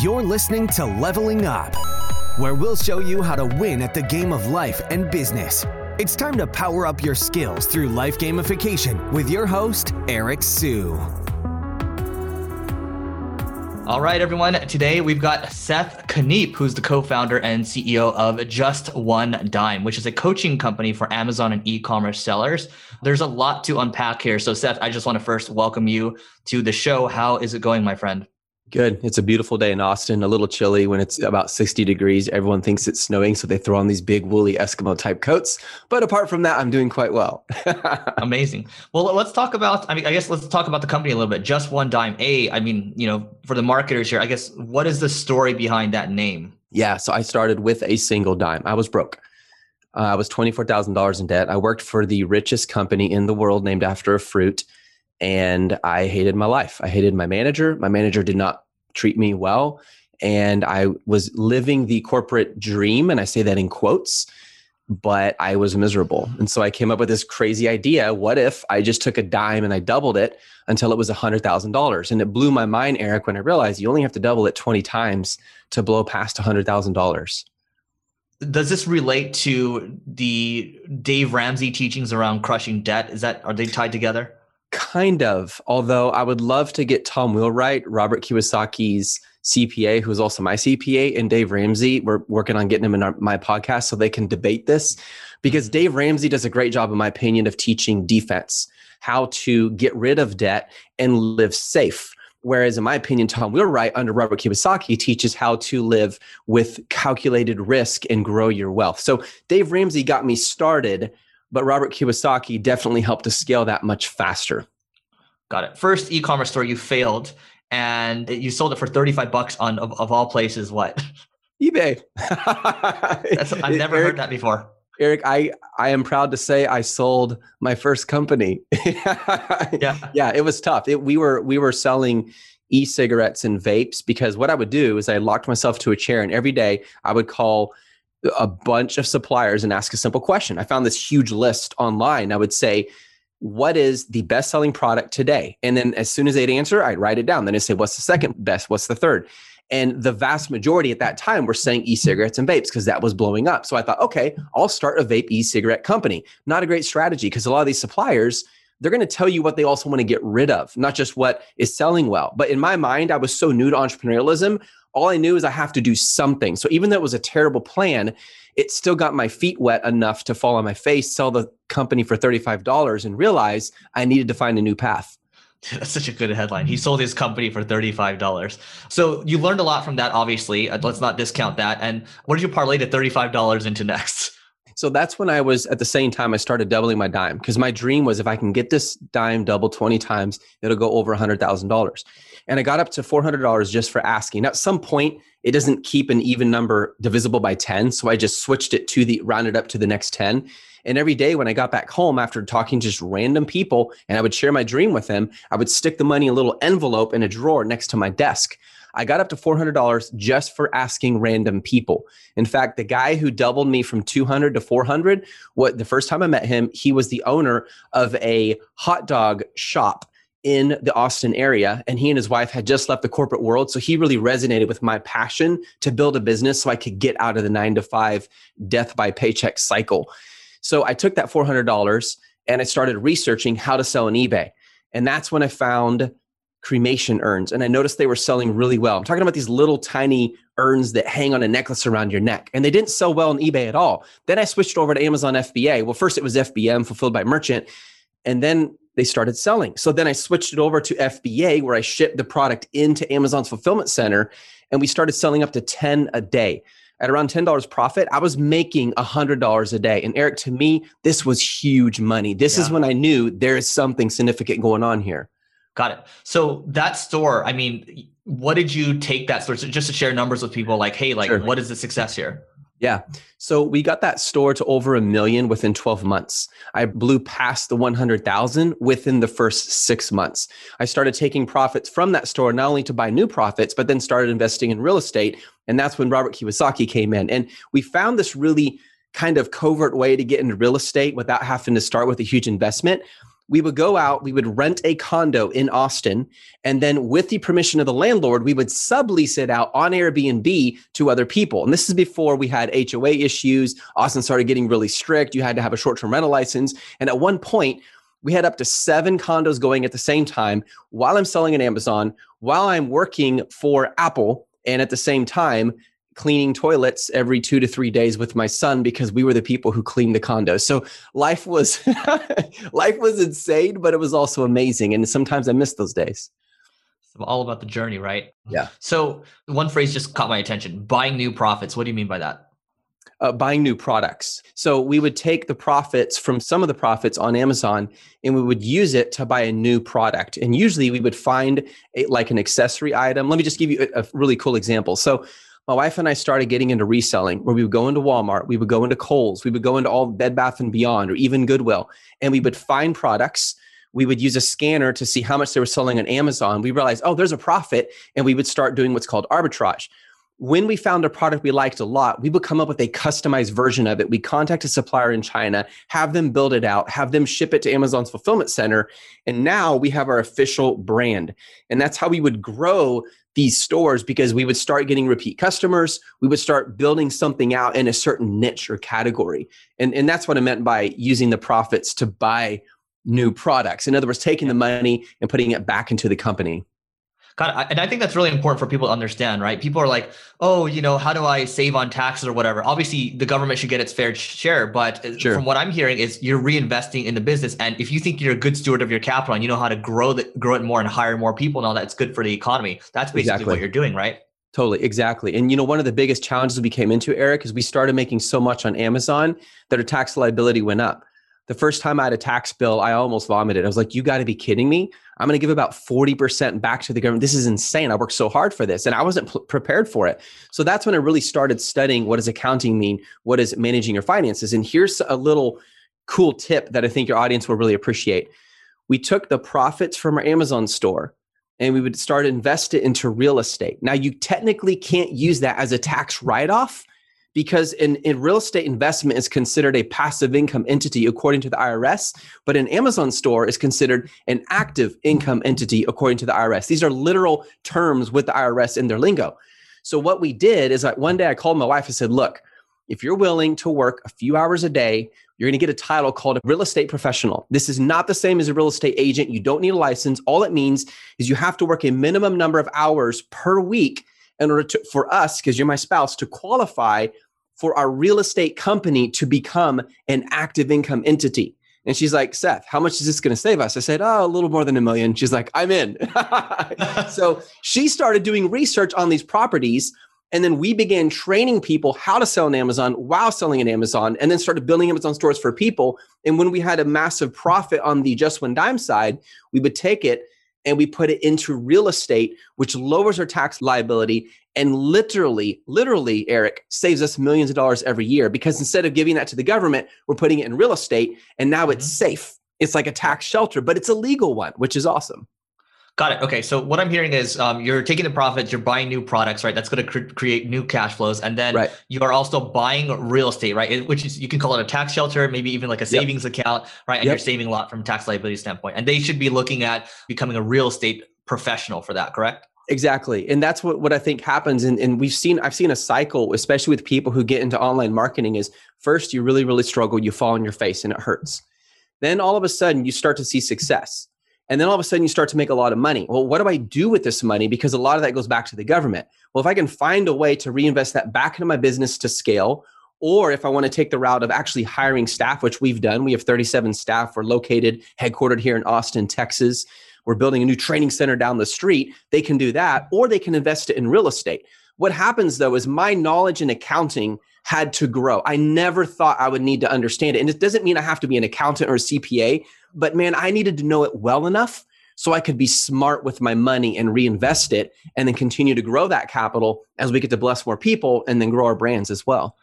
You're listening to Leveling Up, where we'll show you how to win at the game of life and business. It's time to power up your skills through life gamification with your host, Eric Siu. All right, everyone. Today we've got Seth Kniep, who's the co-founder and CEO of Just One Dime, which is a coaching company for Amazon and e-commerce sellers. There's a lot to unpack here. So, Seth, I just want to first welcome you to the show. How is it going, my friend? Good. It's a beautiful day in Austin, a little chilly when it's about 60 degrees. Everyone thinks it's snowing, so they throw on these big woolly Eskimo type coats. But apart from that, I'm doing quite well. Amazing. Well, let's talk about, I mean, I guess let's talk about the company a little bit. Just One Dime. A, I mean, you know, for the marketers here, I guess, what is the story behind that name? Yeah. So I started with a single dime. I was broke. Uh, I was $24,000 in debt. I worked for the richest company in the world named after a fruit and I hated my life. I hated my manager. My manager did not treat me well. And I was living the corporate dream. And I say that in quotes, but I was miserable. And so I came up with this crazy idea. What if I just took a dime and I doubled it until it was $100,000? And it blew my mind, Eric, when I realized you only have to double it 20 times to blow past $100,000 does this relate to the Dave Ramsey teachings around crushing debt? Is that are they tied together? Kind of. Although I would love to get Tom Wheelwright, Robert Kiyosaki's CPA, who's also my CPA, and Dave Ramsey. We're working on getting him in our, my podcast so they can debate this because Dave Ramsey does a great job, in my opinion, of teaching defense, how to get rid of debt and live safe. Whereas, in my opinion, Tom Wheelwright under Robert Kiyosaki teaches how to live with calculated risk and grow your wealth. So, Dave Ramsey got me started but Robert Kiyosaki definitely helped to scale that much faster. Got it. First e-commerce store you failed and you sold it for 35 bucks on of, of all places what? eBay. I've never Eric, heard that before. Eric, I I am proud to say I sold my first company. yeah. Yeah, it was tough. It, we were we were selling e-cigarettes and vapes because what I would do is I locked myself to a chair and every day I would call a bunch of suppliers and ask a simple question. I found this huge list online. I would say, what is the best selling product today? And then as soon as they'd answer, I'd write it down. Then I'd say, what's the second best? What's the third? And the vast majority at that time were saying e cigarettes and vapes because that was blowing up. So I thought, okay, I'll start a vape e cigarette company. Not a great strategy because a lot of these suppliers, they're going to tell you what they also want to get rid of, not just what is selling well. But in my mind, I was so new to entrepreneurialism all I knew is I have to do something. So even though it was a terrible plan, it still got my feet wet enough to fall on my face, sell the company for $35 and realize I needed to find a new path. That's such a good headline. He sold his company for $35. So you learned a lot from that, obviously. Uh, let's not discount that. And what did you parlay the $35 into next? So that's when I was at the same time I started doubling my dime because my dream was if I can get this dime double 20 times, it'll go over $100,000. And I got up to $400 just for asking. At some point, it doesn't keep an even number divisible by 10. So I just switched it to the rounded up to the next 10. And every day when I got back home after talking to just random people and I would share my dream with them, I would stick the money in a little envelope in a drawer next to my desk. I got up to $400 just for asking random people. In fact, the guy who doubled me from 200 to 400, what the first time I met him, he was the owner of a hot dog shop in the Austin area and he and his wife had just left the corporate world so he really resonated with my passion to build a business so I could get out of the 9 to 5 death by paycheck cycle. So I took that $400 and I started researching how to sell on eBay. And that's when I found cremation urns and I noticed they were selling really well. I'm talking about these little tiny urns that hang on a necklace around your neck and they didn't sell well on eBay at all. Then I switched over to Amazon FBA. Well, first it was FBM fulfilled by merchant and then they started selling. So then I switched it over to FBA where I shipped the product into Amazon's fulfillment center and we started selling up to 10 a day. At around $10 profit, I was making $100 a day. And Eric, to me, this was huge money. This yeah. is when I knew there is something significant going on here. Got it. So that store, I mean, what did you take that store just to share numbers with people like, hey, like, sure. what is the success here? Yeah. So we got that store to over a million within 12 months. I blew past the 100,000 within the first six months. I started taking profits from that store, not only to buy new profits, but then started investing in real estate. And that's when Robert Kiyosaki came in. And we found this really kind of covert way to get into real estate without having to start with a huge investment we would go out, we would rent a condo in Austin, and then with the permission of the landlord, we would sublease it out on Airbnb to other people. And this is before we had HOA issues. Austin started getting really strict. You had to have a short term rental license. And at one point, we had up to seven condos going at the same time while I'm selling at Amazon, while I'm working for Apple, and at the same time, cleaning toilets every two to three days with my son because we were the people who cleaned the condo. So life was life was insane, but it was also amazing. And sometimes I miss those days. It's all about the journey, right? Yeah. So one phrase just caught my attention: buying new profits. What do you mean by that? Uh, buying new products. So we would take the profits from some of the profits on Amazon and we would use it to buy a new product. And usually we would find a, like an accessory item. Let me just give you a, a really cool example. So my wife and I started getting into reselling where we would go into Walmart, we would go into Kohl's, we would go into all Bed Bath and Beyond or even Goodwill, and we would find products. We would use a scanner to see how much they were selling on Amazon. We realized, oh, there's a profit, and we would start doing what's called arbitrage. When we found a product we liked a lot, we would come up with a customized version of it. We contact a supplier in China, have them build it out, have them ship it to Amazon's fulfillment center, and now we have our official brand. And that's how we would grow these stores because we would start getting repeat customers. We would start building something out in a certain niche or category. And, and that's what I meant by using the profits to buy new products. In other words, taking the money and putting it back into the company. God, and I think that's really important for people to understand, right? People are like, "Oh, you know, how do I save on taxes or whatever?" Obviously, the government should get its fair share, but uh, sure. from what I'm hearing is you're reinvesting in the business, and if you think you're a good steward of your capital and you know how to grow the, grow it more and hire more people and all that, it's good for the economy. That's basically exactly. what you're doing, right? Totally, exactly. And you know, one of the biggest challenges we came into, Eric, is we started making so much on Amazon that our tax liability went up. The first time I had a tax bill, I almost vomited. I was like, you got to be kidding me. I'm going to give about 40% back to the government. This is insane. I worked so hard for this and I wasn't p- prepared for it. So that's when I really started studying what does accounting mean? What is managing your finances? And here's a little cool tip that I think your audience will really appreciate. We took the profits from our Amazon store and we would start invest it into real estate. Now you technically can't use that as a tax write-off because in, in real estate investment is considered a passive income entity according to the IRS, but an Amazon store is considered an active income entity according to the IRS. These are literal terms with the IRS in their lingo. So what we did is like one day I called my wife and said, look, if you're willing to work a few hours a day, you're going to get a title called a real estate professional. This is not the same as a real estate agent. You don't need a license. All it means is you have to work a minimum number of hours per week in order to, for us, because you're my spouse, to qualify for our real estate company to become an active income entity. And she's like, Seth, how much is this going to save us? I said, Oh, a little more than a million. She's like, I'm in. so she started doing research on these properties. And then we began training people how to sell on Amazon while selling on Amazon, and then started building Amazon stores for people. And when we had a massive profit on the Just One Dime side, we would take it and we put it into real estate, which lowers our tax liability and literally, literally, Eric saves us millions of dollars every year because instead of giving that to the government, we're putting it in real estate and now mm-hmm. it's safe. It's like a tax shelter, but it's a legal one, which is awesome. Got it. Okay. So what I'm hearing is um, you're taking the profits, you're buying new products, right? That's going to cre- create new cash flows, and then right. you are also buying real estate, right? It, which is you can call it a tax shelter, maybe even like a savings yep. account, right? And yep. you're saving a lot from tax liability standpoint. And they should be looking at becoming a real estate professional for that, correct? Exactly. And that's what, what I think happens. And, and we've seen, I've seen a cycle, especially with people who get into online marketing is first, you really, really struggle. You fall on your face and it hurts. Then all of a sudden you start to see success. And then all of a sudden you start to make a lot of money. Well, what do I do with this money? Because a lot of that goes back to the government. Well, if I can find a way to reinvest that back into my business to scale, or if I want to take the route of actually hiring staff, which we've done, we have 37 staff. We're located, headquartered here in Austin, Texas. We're building a new training center down the street. They can do that, or they can invest it in real estate. What happens though is my knowledge in accounting had to grow. I never thought I would need to understand it. And it doesn't mean I have to be an accountant or a CPA, but man, I needed to know it well enough so I could be smart with my money and reinvest it and then continue to grow that capital as we get to bless more people and then grow our brands as well.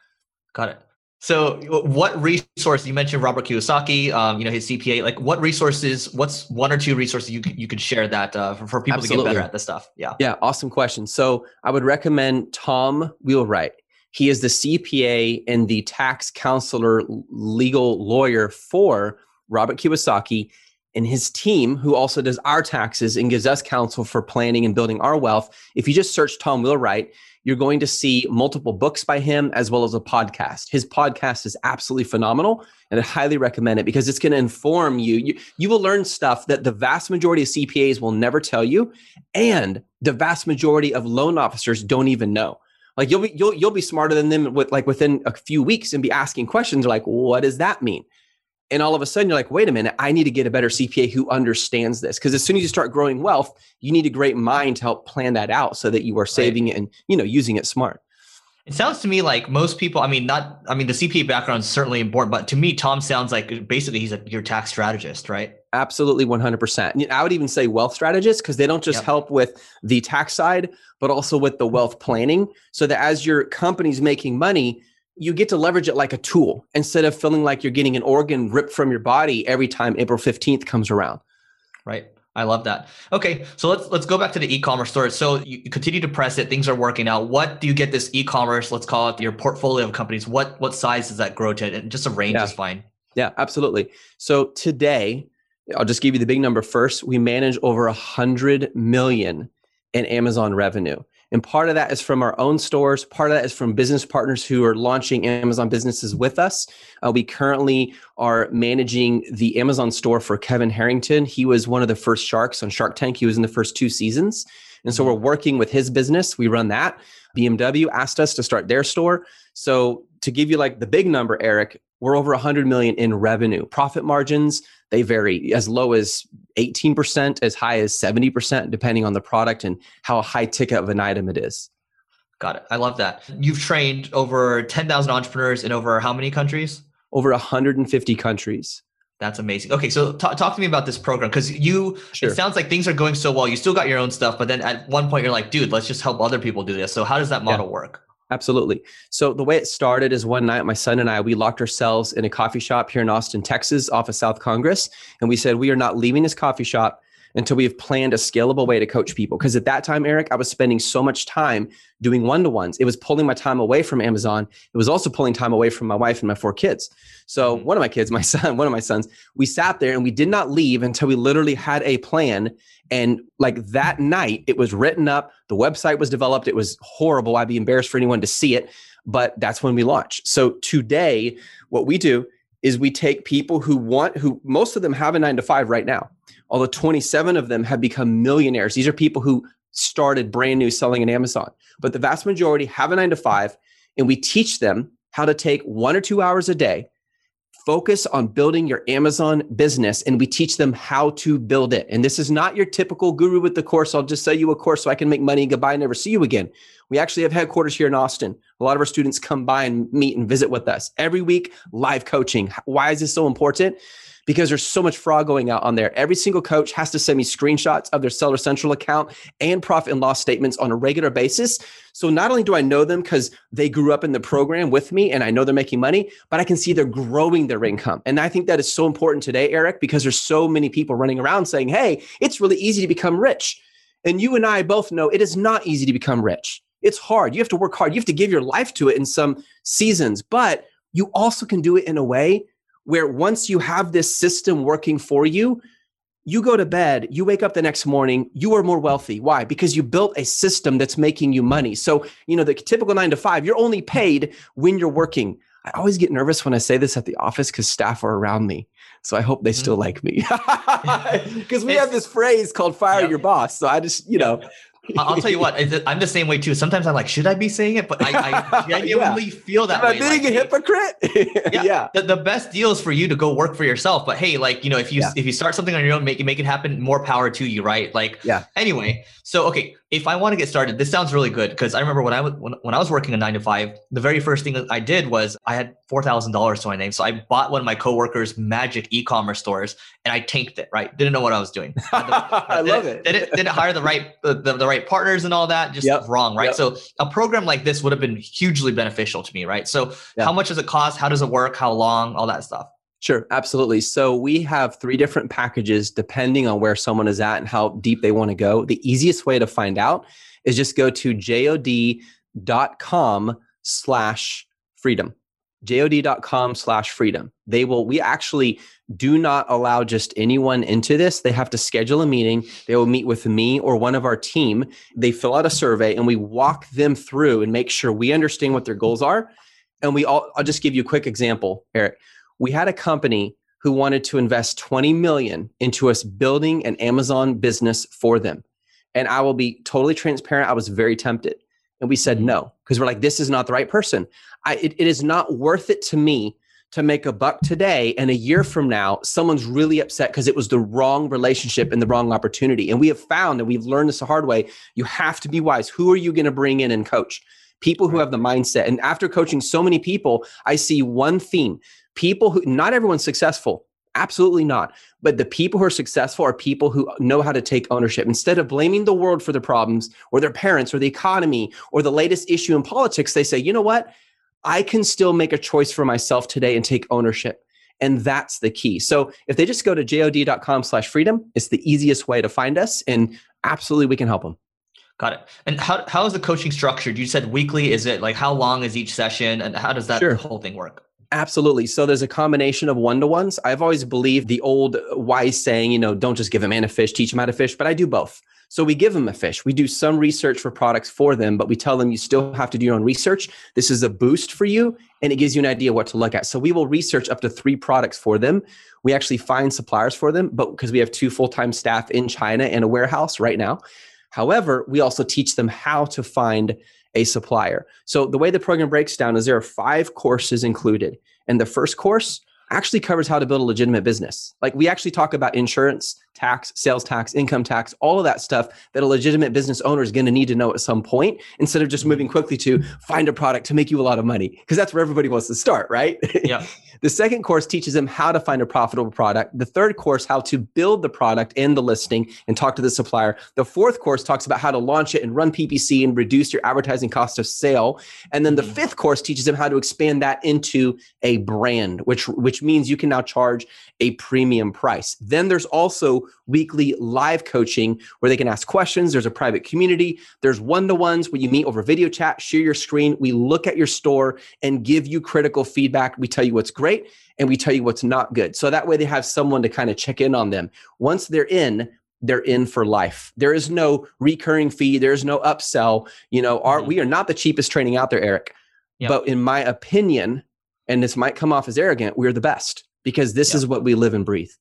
Got it. So, what resource you mentioned Robert Kiyosaki, um, you know his CPA. Like, what resources? What's one or two resources you you could share that uh, for, for people Absolutely. to get better at this stuff? Yeah, yeah, awesome question. So, I would recommend Tom Wheelwright. He is the CPA and the tax counselor, legal lawyer for Robert Kiyosaki. and his team, who also does our taxes and gives us counsel for planning and building our wealth. If you just search Tom Wheelwright, you're going to see multiple books by him as well as a podcast. His podcast is absolutely phenomenal and I highly recommend it because it's going to inform you. you. You will learn stuff that the vast majority of CPAs will never tell you and the vast majority of loan officers don't even know. Like you'll be you'll you'll be smarter than them with like within a few weeks and be asking questions like what does that mean? And all of a sudden you're like, wait a minute, I need to get a better CPA who understands this. Because as soon as you start growing wealth, you need a great mind to help plan that out so that you are saving right. it and you know using it smart. It sounds to me like most people, I mean, not, I mean, the CPA background is certainly important, but to me, Tom sounds like basically he's a, your tax strategist, right? Absolutely 100%. I would even say wealth strategist because they don't just yep. help with the tax side, but also with the wealth planning. So that as your company's making money, you get to leverage it like a tool instead of feeling like you're getting an organ ripped from your body every time April 15th comes around. Right. I love that. Okay, so let's let's go back to the e-commerce store. So you continue to press it, things are working out. What do you get this e-commerce, let's call it your portfolio of companies? What what size does that grow to? And just a range yeah. is fine. Yeah, absolutely. So today, I'll just give you the big number first. We manage over a hundred million in Amazon revenue. And part of that is from our own stores. Part of that is from business partners who are launching Amazon businesses with us. Uh, we currently are managing the Amazon store for Kevin Harrington. He was one of the first sharks on Shark Tank. He was in the first two seasons. And so we're working with his business. We run that. BMW asked us to start their store. So to give you like the big number, Eric, we're over 100 million in revenue. Profit margins, they vary as low as 18%, as high as 70%, depending on the product and how high ticket of an item it is. Got it. I love that. You've trained over 10,000 entrepreneurs in over how many countries? Over 150 countries. That's amazing. Okay, so t- talk to me about this program because you. Sure. It sounds like things are going so well. You still got your own stuff, but then at one point you're like, dude, let's just help other people do this. So how does that model yeah. work? Absolutely. So the way it started is one night, my son and I, we locked ourselves in a coffee shop here in Austin, Texas, off of South Congress, and we said we are not leaving this coffee shop until we've planned a scalable way to coach people. Because at that time, Eric, I was spending so much time doing one to ones. It was pulling my time away from Amazon. It was also pulling time away from my wife and my four kids. So mm-hmm. one of my kids, my son, one of my sons, we sat there and we did not leave until we literally had a plan. And like that night, it was written up. The website was developed. It was horrible. I'd be embarrassed for anyone to see it, but that's when we launched. So today, what we do is we take people who want, who most of them have a nine to five right now although 27 of them have become millionaires. These are people who started brand new selling in Amazon, but the vast majority have a nine to five, and we teach them how to take one or two hours a day, focus on building your Amazon business, and we teach them how to build it. And this is not your typical guru with the course. I'll just sell you a course so I can make money. Goodbye, never see you again. We actually have headquarters here in Austin. A lot of our students come by and meet and visit with us every week. Live coaching. Why is this so important? Because there's so much fraud going out on there. Every single coach has to send me screenshots of their Seller Central account and profit and loss statements on a regular basis. So not only do I know them because they grew up in the program with me and I know they're making money, but I can see they're growing their income. And I think that is so important today, Eric, because there's so many people running around saying, hey, it's really easy to become rich. And you and I both know it is not easy to become rich. It's hard. You have to work hard. You have to give your life to it in some seasons, but you also can do it in a way where once you have this system working for you, you go to bed, you wake up the next morning, you are more wealthy. Why? Because you built a system that's making you money. So, you know, the typical nine to five, you're only paid when you're working. I always get nervous when I say this at the office because staff are around me. So I hope they still mm-hmm. like me. Because we have this phrase called fire your boss. So I just, you know, I'll tell you what, I'm the same way too. Sometimes I'm like, should I be saying it? But I, I genuinely yeah. feel that Am way. I being like, a hypocrite? yeah. yeah. The, the, best deal is for you to go work for yourself. But hey, like, you know, if you yeah. if you start something on your own, make it make it happen, more power to you, right? Like, yeah. Anyway, so okay, if I want to get started, this sounds really good because I remember when I was when, when I was working a nine to five, the very first thing I did was I had four thousand dollars to my name, so I bought one of my coworkers' magic e-commerce stores and I tanked it. Right, didn't know what I was doing. I love it. Didn't, didn't hire the right the, the, the, right partners and all that. Just yep. wrong. Right. Yep. So a program like this would have been hugely beneficial to me. Right. So yep. how much does it cost? How does it work? How long? All that stuff. Sure, absolutely. So we have three different packages depending on where someone is at and how deep they want to go. The easiest way to find out is just go to jod.com slash freedom. jod.com slash freedom. They will, we actually do not allow just anyone into this. They have to schedule a meeting. They will meet with me or one of our team. They fill out a survey and we walk them through and make sure we understand what their goals are. And we all, I'll just give you a quick example, Eric. We had a company who wanted to invest 20 million into us building an Amazon business for them. And I will be totally transparent. I was very tempted. And we said mm-hmm. no, because we're like, this is not the right person. I, it, it is not worth it to me to make a buck today and a year from now someone's really upset because it was the wrong relationship and the wrong opportunity and we have found that we've learned this the hard way you have to be wise who are you going to bring in and coach people who have the mindset and after coaching so many people i see one theme people who not everyone's successful absolutely not but the people who are successful are people who know how to take ownership instead of blaming the world for their problems or their parents or the economy or the latest issue in politics they say you know what I can still make a choice for myself today and take ownership. And that's the key. So if they just go to jod.com slash freedom, it's the easiest way to find us. And absolutely, we can help them. Got it. And how, how is the coaching structured? You said weekly. Is it like how long is each session? And how does that sure. whole thing work? Absolutely. So there's a combination of one to ones. I've always believed the old wise saying, you know, don't just give a man a fish, teach him how to fish, but I do both. So we give them a fish. We do some research for products for them, but we tell them you still have to do your own research. This is a boost for you and it gives you an idea what to look at. So we will research up to three products for them. We actually find suppliers for them, but because we have two full-time staff in China and a warehouse right now. However, we also teach them how to find a supplier. So the way the program breaks down is there are five courses included. And the first course actually covers how to build a legitimate business. Like we actually talk about insurance, tax, sales tax, income tax, all of that stuff that a legitimate business owner is going to need to know at some point instead of just moving quickly to find a product to make you a lot of money because that's where everybody wants to start, right? Yeah. the second course teaches them how to find a profitable product. The third course how to build the product and the listing and talk to the supplier. The fourth course talks about how to launch it and run PPC and reduce your advertising cost of sale. And then the mm-hmm. fifth course teaches them how to expand that into a brand, which which means you can now charge a premium price. Then there's also weekly live coaching where they can ask questions. There's a private community. There's one to ones where you meet over video chat, share your screen. We look at your store and give you critical feedback. We tell you what's great and we tell you what's not good. So that way they have someone to kind of check in on them. Once they're in, they're in for life. There is no recurring fee. There's no upsell. You know, our, mm-hmm. we are not the cheapest training out there, Eric. Yep. But in my opinion, and this might come off as arrogant, we're the best because this is what we live and breathe.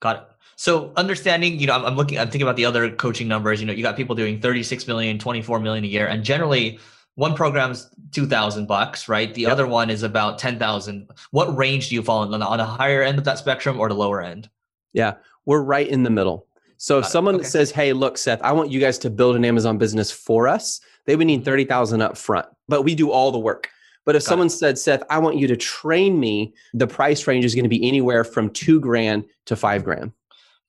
Got it. So understanding, you know, I'm, I'm, looking, I'm thinking about the other coaching numbers. You know, you got people doing 36 million, 24 million a year, and generally one program's 2000 bucks, right? The yep. other one is about 10,000. What range do you fall in on the higher end of that spectrum or the lower end? Yeah, we're right in the middle. So got if someone okay. says, "Hey, look, Seth, I want you guys to build an Amazon business for us," they would need mm-hmm. 30,000 up front, but we do all the work. But if got someone it. said, Seth, I want you to train me, the price range is going to be anywhere from two grand to five grand.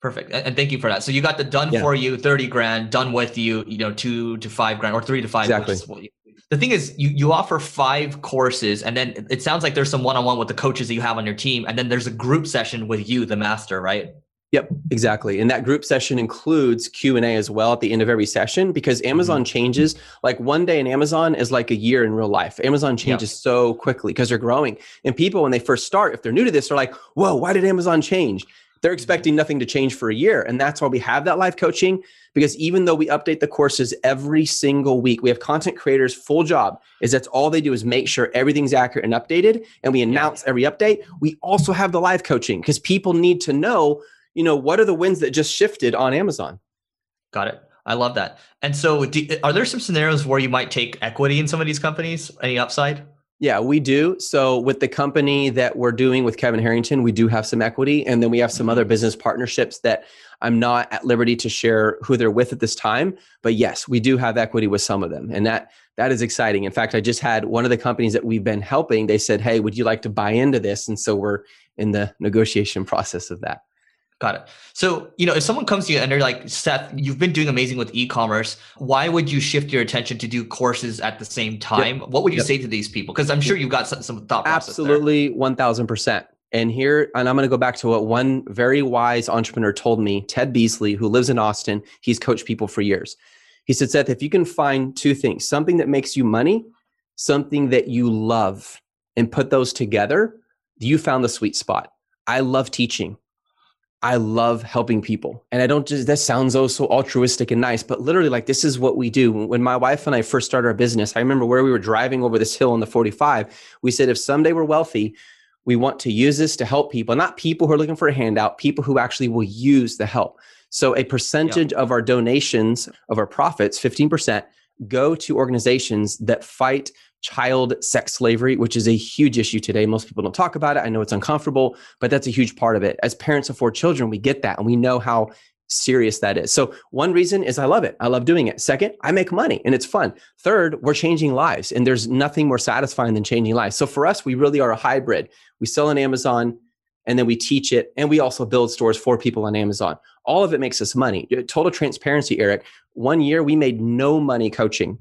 Perfect. And thank you for that. So you got the done yeah. for you 30 grand, done with you, you know, two to five grand or three to five. Exactly. The thing is you, you offer five courses and then it sounds like there's some one-on-one with the coaches that you have on your team. And then there's a group session with you, the master, right? Yep, exactly. And that group session includes Q&A as well at the end of every session because Amazon mm-hmm. changes like one day in Amazon is like a year in real life. Amazon changes yep. so quickly because they're growing. And people when they first start if they're new to this they're like, "Whoa, why did Amazon change?" They're expecting nothing to change for a year. And that's why we have that live coaching because even though we update the courses every single week, we have content creators full job is that's all they do is make sure everything's accurate and updated and we announce every update. We also have the live coaching because people need to know, you know, what are the wins that just shifted on Amazon. Got it. I love that. And so do, are there some scenarios where you might take equity in some of these companies? Any upside? Yeah, we do. So with the company that we're doing with Kevin Harrington, we do have some equity. And then we have some other mm-hmm. business partnerships that I'm not at liberty to share who they're with at this time. But yes, we do have equity with some of them. And that that is exciting. In fact, I just had one of the companies that we've been helping, they said, Hey, would you like to buy into this? And so we're in the negotiation process of that. Got it. So, you know, if someone comes to you and they're like, Seth, you've been doing amazing with e-commerce. Why would you shift your attention to do courses at the same time? Yep. What would you yep. say to these people? Because I'm sure you've got some, some thought process. Absolutely, one thousand percent. And here, and I'm going to go back to what one very wise entrepreneur told me, Ted Beasley, who lives in Austin. He's coached people for years. He said, Seth, if you can find two things, something that makes you money, something that you love, and put those together, you found the sweet spot. I love teaching. I love helping people. And I don't just, that sounds oh so altruistic and nice, but literally, like, this is what we do. When my wife and I first started our business, I remember where we were driving over this hill on the 45. We said, if someday we're wealthy, we want to use this to help people, not people who are looking for a handout, people who actually will use the help. So, a percentage yeah. of our donations, of our profits, 15%, go to organizations that fight child sex slavery, which is a huge issue today. Most people don't talk about it. I know it's uncomfortable, but that's a huge part of it. As parents of four children, we get that and we know how serious that is. So, one reason is I love it. I love doing it. Second, I make money and it's fun. Third, we're changing lives and there's nothing more satisfying than changing lives. So, for us, we really are a hybrid. We sell on Amazon and then we teach it and we also build stores for people on Amazon. All of it makes us money. Total transparency, Eric. One year we made no money coaching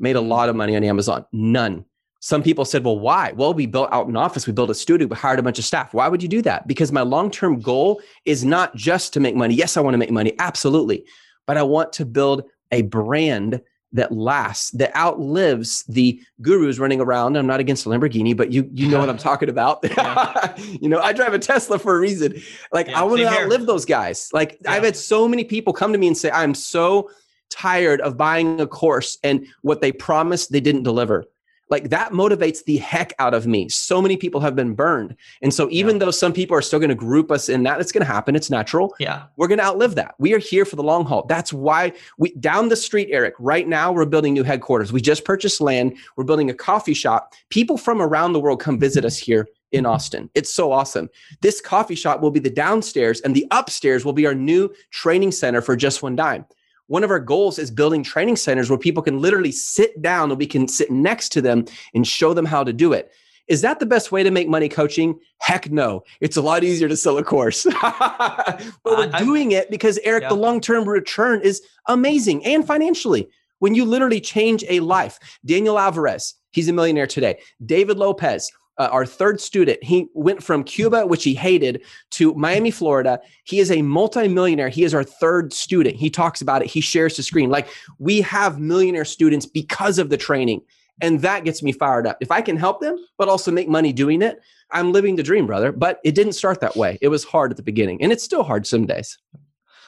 made a lot of money on Amazon. None. Some people said, well, why? Well, we built out an office, we built a studio, we hired a bunch of staff. Why would you do that? Because my long term goal is not just to make money. Yes, I want to make money, absolutely. But I want to build a brand that lasts, that outlives the gurus running around. I'm not against a Lamborghini, but you you know what I'm talking about. you know, I drive a Tesla for a reason. Like yeah, I want to outlive those guys. Like yeah. I've had so many people come to me and say, I'm so tired of buying a course and what they promised they didn't deliver. Like that motivates the heck out of me. So many people have been burned. And so even yeah. though some people are still going to group us in that, it's going to happen. It's natural. Yeah. We're going to outlive that. We are here for the long haul. That's why we down the street, Eric, right now we're building new headquarters. We just purchased land. We're building a coffee shop. People from around the world come visit us here in mm-hmm. Austin. It's so awesome. This coffee shop will be the downstairs and the upstairs will be our new training center for just one dime one of our goals is building training centers where people can literally sit down and we can sit next to them and show them how to do it. Is that the best way to make money coaching? Heck no. It's a lot easier to sell a course. but we're doing it because, Eric, yeah. the long term return is amazing and financially. When you literally change a life, Daniel Alvarez, he's a millionaire today. David Lopez, uh, our third student, he went from Cuba, which he hated, to Miami, Florida. He is a multimillionaire. He is our third student. He talks about it. He shares the screen. Like we have millionaire students because of the training. And that gets me fired up. If I can help them, but also make money doing it, I'm living the dream, brother. But it didn't start that way. It was hard at the beginning, and it's still hard some days.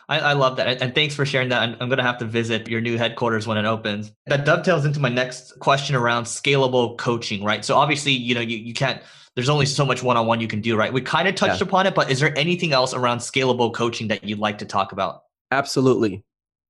I, I, love that. And thanks for sharing that. I'm, I'm going to have to visit your new headquarters when it opens. That dovetails into my next question around scalable coaching, right? So obviously, you know, you, you can't, there's only so much one-on-one you can do, right? We kind of touched yeah. upon it, but is there anything else around scalable coaching that you'd like to talk about? Absolutely.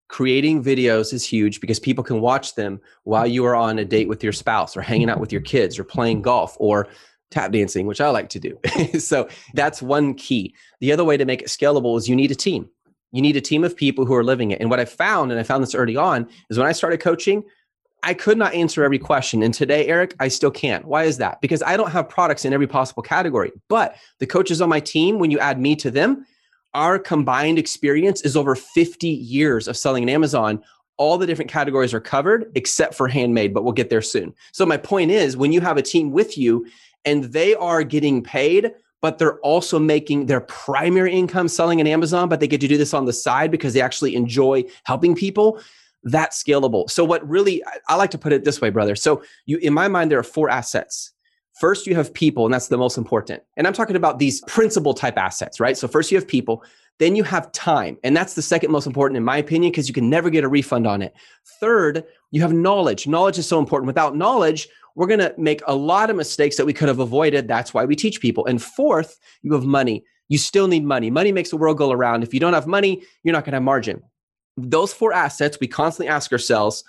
Creating videos is huge because people can watch them while you are on a date with your spouse or hanging out with your kids or playing golf or tap dancing, which I like to do. so that's one key. The other way to make it scalable is you need a team. You need a team of people who are living it. And what I found, and I found this early on, is when I started coaching, I could not answer every question. And today, Eric, I still can't. Why is that? Because I don't have products in every possible category. But the coaches on my team, when you add me to them, our combined experience is over 50 years of selling in Amazon. All the different categories are covered except for handmade, but we'll get there soon. So, my point is when you have a team with you and they are getting paid but they're also making their primary income selling in Amazon, but they get to do this on the side because they actually enjoy helping people. That's scalable. So, what really, I like to put it this way, brother. So, you, in my mind, there are four assets. First, you have people, and that's the most important. And I'm talking about these principal type assets, right? So, first, you have people. Then you have time. And that's the second most important, in my opinion, because you can never get a refund on it. Third, you have knowledge. Knowledge is so important. Without knowledge, we're going to make a lot of mistakes that we could have avoided. That's why we teach people. And fourth, you have money. You still need money. Money makes the world go around. If you don't have money, you're not going to have margin. Those four assets, we constantly ask ourselves,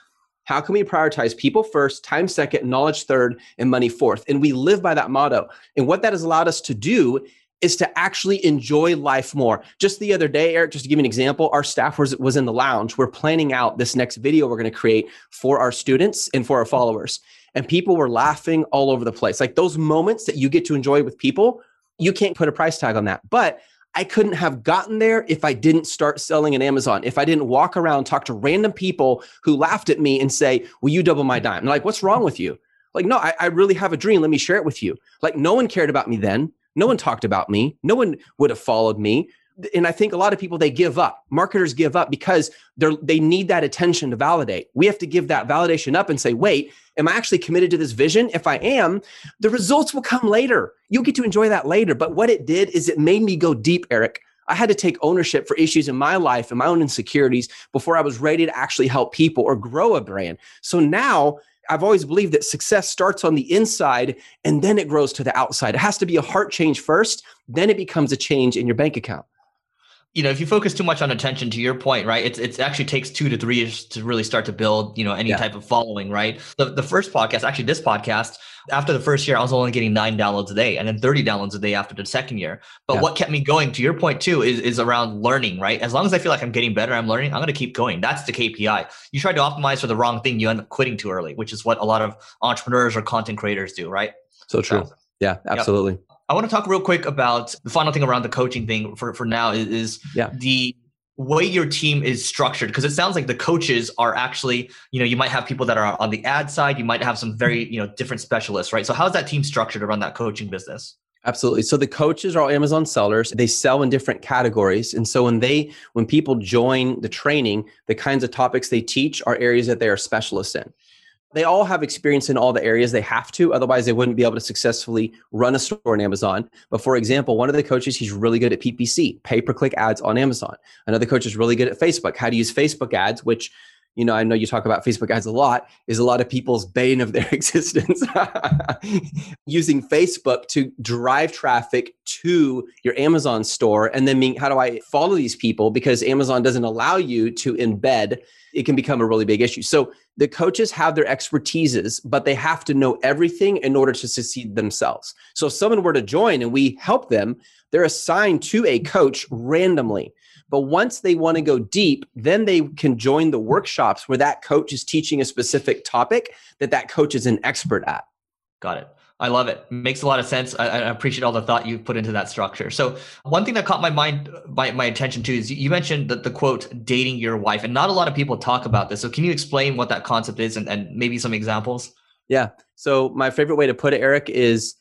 how can we prioritize people first, time second, knowledge third, and money fourth? And we live by that motto. And what that has allowed us to do is to actually enjoy life more. Just the other day, Eric, just to give you an example, our staff was, was in the lounge. We're planning out this next video we're going to create for our students and for our followers and people were laughing all over the place. Like those moments that you get to enjoy with people, you can't put a price tag on that. But I couldn't have gotten there if I didn't start selling in Amazon. If I didn't walk around, talk to random people who laughed at me and say, Will you double my dime? And like, what's wrong with you? Like, no, I, I really have a dream. Let me share it with you. Like, no one cared about me then. No one talked about me. No one would have followed me. and I think a lot of people they give up. Marketers give up because they're they need that attention to validate. We have to give that validation up and say, "Wait, am I actually committed to this vision? If I am, the results will come later. You'll get to enjoy that later." But what it did is it made me go deep, Eric. I had to take ownership for issues in my life and my own insecurities before I was ready to actually help people or grow a brand. So now I've always believed that success starts on the inside and then it grows to the outside. It has to be a heart change first, then it becomes a change in your bank account you know, if you focus too much on attention, to your point, right? It's it actually takes two to three years to really start to build, you know, any yeah. type of following, right? The the first podcast, actually, this podcast, after the first year, I was only getting nine downloads a day, and then thirty downloads a day after the second year. But yeah. what kept me going, to your point too, is is around learning, right? As long as I feel like I'm getting better, I'm learning, I'm going to keep going. That's the KPI. You try to optimize for the wrong thing, you end up quitting too early, which is what a lot of entrepreneurs or content creators do, right? So true. So, yeah, absolutely. Yep. I want to talk real quick about the final thing around the coaching thing for, for now is, is yeah. the way your team is structured because it sounds like the coaches are actually you know you might have people that are on the ad side you might have some very you know different specialists right so how's that team structured around that coaching business Absolutely. So the coaches are all Amazon sellers. They sell in different categories. And so when they when people join the training, the kinds of topics they teach are areas that they are specialists in they all have experience in all the areas they have to otherwise they wouldn't be able to successfully run a store on amazon. But for example one of the coaches he's really good at ppc pay per click ads on amazon. Another coach is really good at facebook. How to use facebook ads which you know i know you talk about facebook ads a lot is a lot of people's bane of their existence using facebook to drive traffic to your amazon store and then being how do i follow these people because amazon doesn't allow you to embed it can become a really big issue so the coaches have their expertises, but they have to know everything in order to succeed themselves. So if someone were to join and we help them, they're assigned to a coach randomly. But once they want to go deep, then they can join the workshops where that coach is teaching a specific topic that that coach is an expert at. Got it. I love it. Makes a lot of sense. I, I, appreciate all the thought you put into that structure. So one thing that caught my mind, my, my attention too, is you mentioned that the quote, dating your wife, and not a lot of people talk about this. So can you explain what that concept is and, and maybe some examples? Yeah. So my favorite way to put it, Eric, is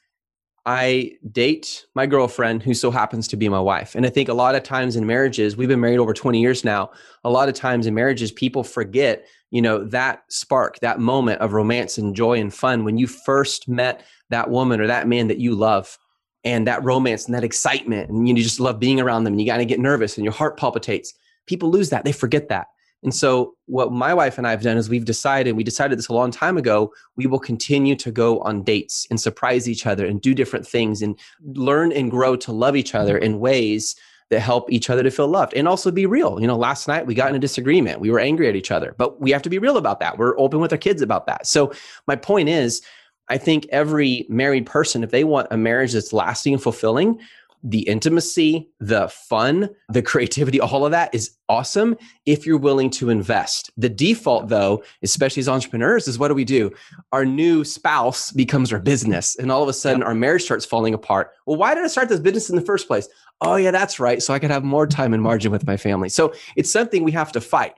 I date my girlfriend who so happens to be my wife. And I think a lot of times in marriages, we've been married over 20 years now. A lot of times in marriages, people forget, you know, that spark, that moment of romance and joy and fun when you first met that woman or that man that you love and that romance and that excitement and you just love being around them and you got to get nervous and your heart palpitates people lose that they forget that and so what my wife and i have done is we've decided we decided this a long time ago we will continue to go on dates and surprise each other and do different things and learn and grow to love each other in ways that help each other to feel loved and also be real. You know, last night we got in a disagreement. We were angry at each other, but we have to be real about that. We're open with our kids about that. So my point is I think every married person, if they want a marriage that's lasting and fulfilling, the intimacy, the fun, the creativity, all of that is awesome if you're willing to invest. The default, though, especially as entrepreneurs, is what do we do? Our new spouse becomes our business, and all of a sudden yep. our marriage starts falling apart. Well, why did I start this business in the first place? Oh, yeah, that's right. So I could have more time and margin with my family. So it's something we have to fight.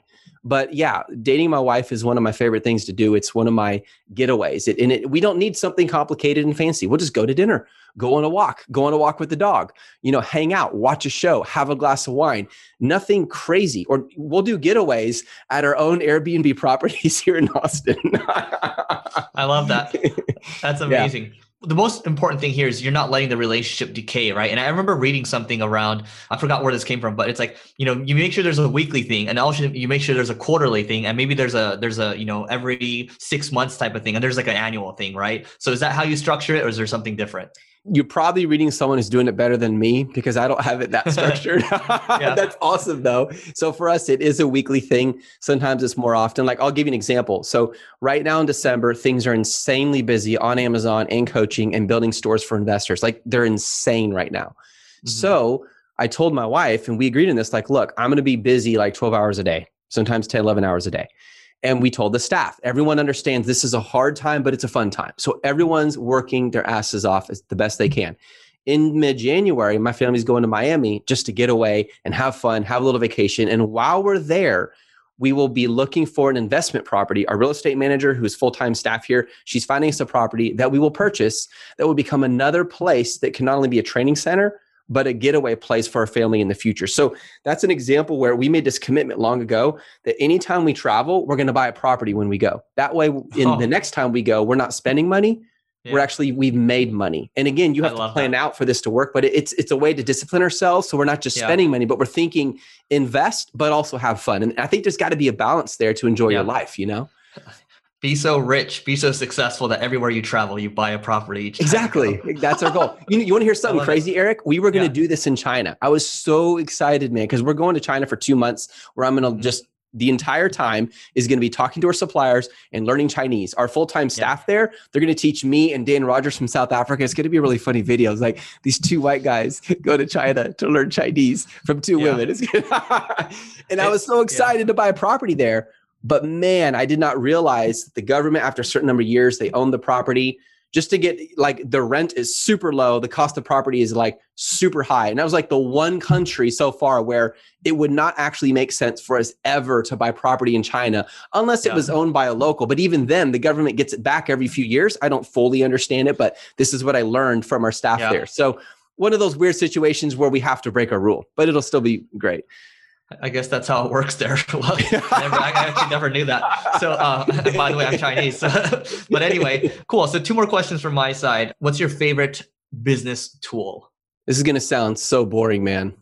But yeah, dating my wife is one of my favorite things to do. It's one of my getaways. It, and it, we don't need something complicated and fancy. We'll just go to dinner, go on a walk, go on a walk with the dog, you know, hang out, watch a show, have a glass of wine. Nothing crazy. Or we'll do getaways at our own Airbnb properties here in Austin. I love that. That's amazing. Yeah the most important thing here is you're not letting the relationship decay, right? And I remember reading something around, I forgot where this came from, but it's like, you know, you make sure there's a weekly thing and also you make sure there's a quarterly thing and maybe there's a, there's a, you know, every six months type of thing and there's like an annual thing, right? So is that how you structure it or is there something different? You're probably reading someone who's doing it better than me because I don't have it that structured. That's awesome though. So for us, it is a weekly thing. Sometimes it's more often. Like I'll give you an example. So right now in December, things are insanely busy on Amazon and coaching and building stores for investors. Like they're insane right now. Mm-hmm. So I told my wife and we agreed on this, like, look, I'm going to be busy like 12 hours a day, sometimes 10, 11 hours a day. And we told the staff, everyone understands this is a hard time, but it's a fun time. So everyone's working their asses off as the best they can. In mid January, my family's going to Miami just to get away and have fun, have a little vacation. And while we're there, we will be looking for an investment property. Our real estate manager, who's full time staff here, she's finding us a property that we will purchase that will become another place that can not only be a training center, but a getaway place for our family in the future. So that's an example where we made this commitment long ago that anytime we travel, we're going to buy a property when we go. That way, in oh. the next time we go, we're not spending money. Yeah. We're actually we've made money. And again, you have to plan that. out for this to work, but it's it's a way to discipline ourselves. So we're not just yeah. spending money, but we're thinking invest, but also have fun. And I think there's got to be a balance there to enjoy yeah. your life. You know be so rich, be so successful that everywhere you travel, you buy a property. exactly. That's our goal. You, you want to hear something crazy, it. Eric? We were going to yeah. do this in China. I was so excited, man, because we're going to China for two months where I'm going to mm-hmm. just the entire time is going to be talking to our suppliers and learning Chinese. Our full time staff yeah. there, they're going to teach me and Dan Rogers from South Africa. It's going to be a really funny video. It's like these two white guys go to China to learn Chinese from two yeah. women. and I was so excited yeah. to buy a property there. But man, I did not realize that the government, after a certain number of years, they own the property. Just to get like the rent is super low, the cost of property is like super high. And that was like the one country so far where it would not actually make sense for us ever to buy property in China unless it was owned by a local. But even then, the government gets it back every few years. I don't fully understand it, but this is what I learned from our staff yeah. there. So, one of those weird situations where we have to break our rule, but it'll still be great. I guess that's how it works there. well, never, I actually never knew that. So, uh, by the way, I'm Chinese. but anyway, cool. So, two more questions from my side. What's your favorite business tool? This is going to sound so boring, man.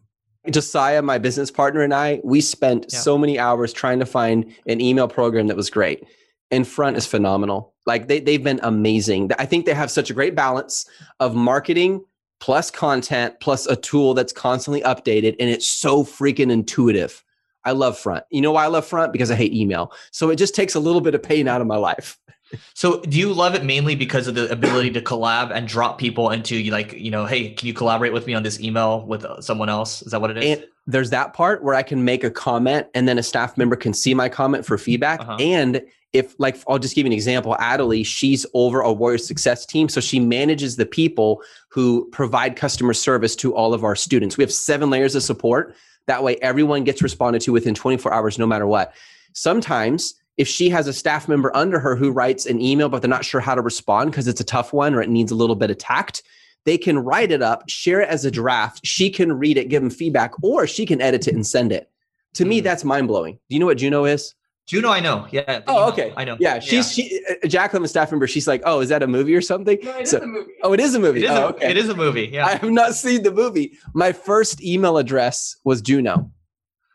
Josiah, my business partner, and I, we spent yeah. so many hours trying to find an email program that was great. And Front is phenomenal. Like they, they've been amazing. I think they have such a great balance of marketing plus content plus a tool that's constantly updated and it's so freaking intuitive. I love front. You know why I love front? Because I hate email. So it just takes a little bit of pain out of my life. So do you love it mainly because of the ability to collab and drop people into like, you know, hey, can you collaborate with me on this email with uh, someone else? Is that what it is? And there's that part where I can make a comment and then a staff member can see my comment for feedback. Uh-huh. And if like I'll just give you an example, Adelie, she's over a Warrior Success team, so she manages the people who provide customer service to all of our students. We have seven layers of support. That way, everyone gets responded to within 24 hours, no matter what. Sometimes, if she has a staff member under her who writes an email, but they're not sure how to respond because it's a tough one or it needs a little bit of tact, they can write it up, share it as a draft. She can read it, give them feedback, or she can edit it and send it. To me, mm. that's mind blowing. Do you know what Juno is? Juno, I know. Yeah. Oh, okay. I know. Yeah, she's yeah. she uh, Jacqueline, the staff member. She's like, "Oh, is that a movie or something?" No, it so, is a movie. Oh, it is a movie. It is, oh, a, okay. it is a movie. Yeah. I have not seen the movie. My first email address was Juno.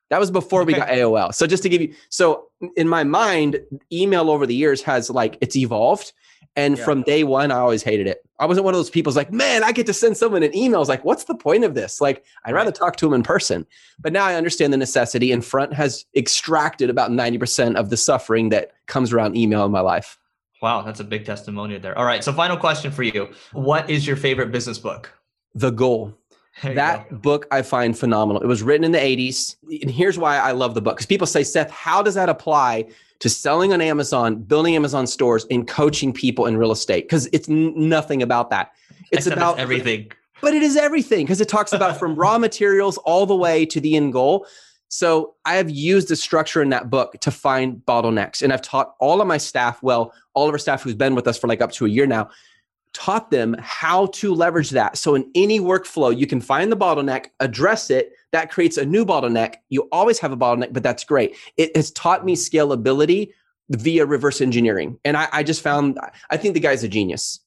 That was before okay. we got AOL. So just to give you, so in my mind, email over the years has like it's evolved, and yeah. from day one, I always hated it. I wasn't one of those people like, man, I get to send someone an email. I was like, what's the point of this? Like, I'd rather talk to them in person. But now I understand the necessity, and Front has extracted about 90% of the suffering that comes around email in my life. Wow, that's a big testimonial there. All right. So, final question for you What is your favorite business book? The Goal. That go. book I find phenomenal. It was written in the 80s. And here's why I love the book. Because people say, Seth, how does that apply to selling on Amazon, building Amazon stores, and coaching people in real estate because it's n- nothing about that. It's Except about it's everything. But it is everything because it talks about from raw materials all the way to the end goal. So I have used the structure in that book to find bottlenecks. And I've taught all of my staff, well, all of our staff who's been with us for like up to a year now, taught them how to leverage that. So in any workflow, you can find the bottleneck, address it, that creates a new bottleneck. You always have a bottleneck, but that's great. It has taught me scalability via reverse engineering. And I, I just found, I think the guy's a genius.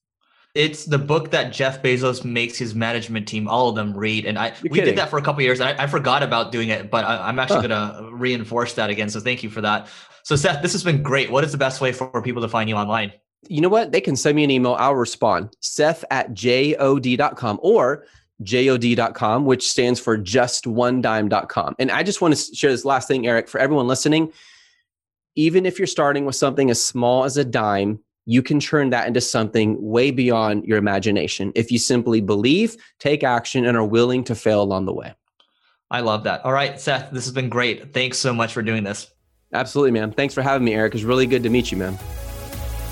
It's the book that Jeff Bezos makes his management team, all of them read. And I You're we kidding. did that for a couple years. I, I, forgot about doing it, but I, am actually huh. going to reinforce that again. So thank you for that. So Seth, this has been great. What is the best way for people to find you online? You know what? They can send me an email. I'll respond. Seth at jod.com or jod.com, which stands for justonedime.com. And I just want to share this last thing, Eric, for everyone listening. Even if you're starting with something as small as a dime, you can turn that into something way beyond your imagination if you simply believe, take action, and are willing to fail along the way. I love that. All right, Seth, this has been great. Thanks so much for doing this. Absolutely, man. Thanks for having me, Eric. It's really good to meet you, man.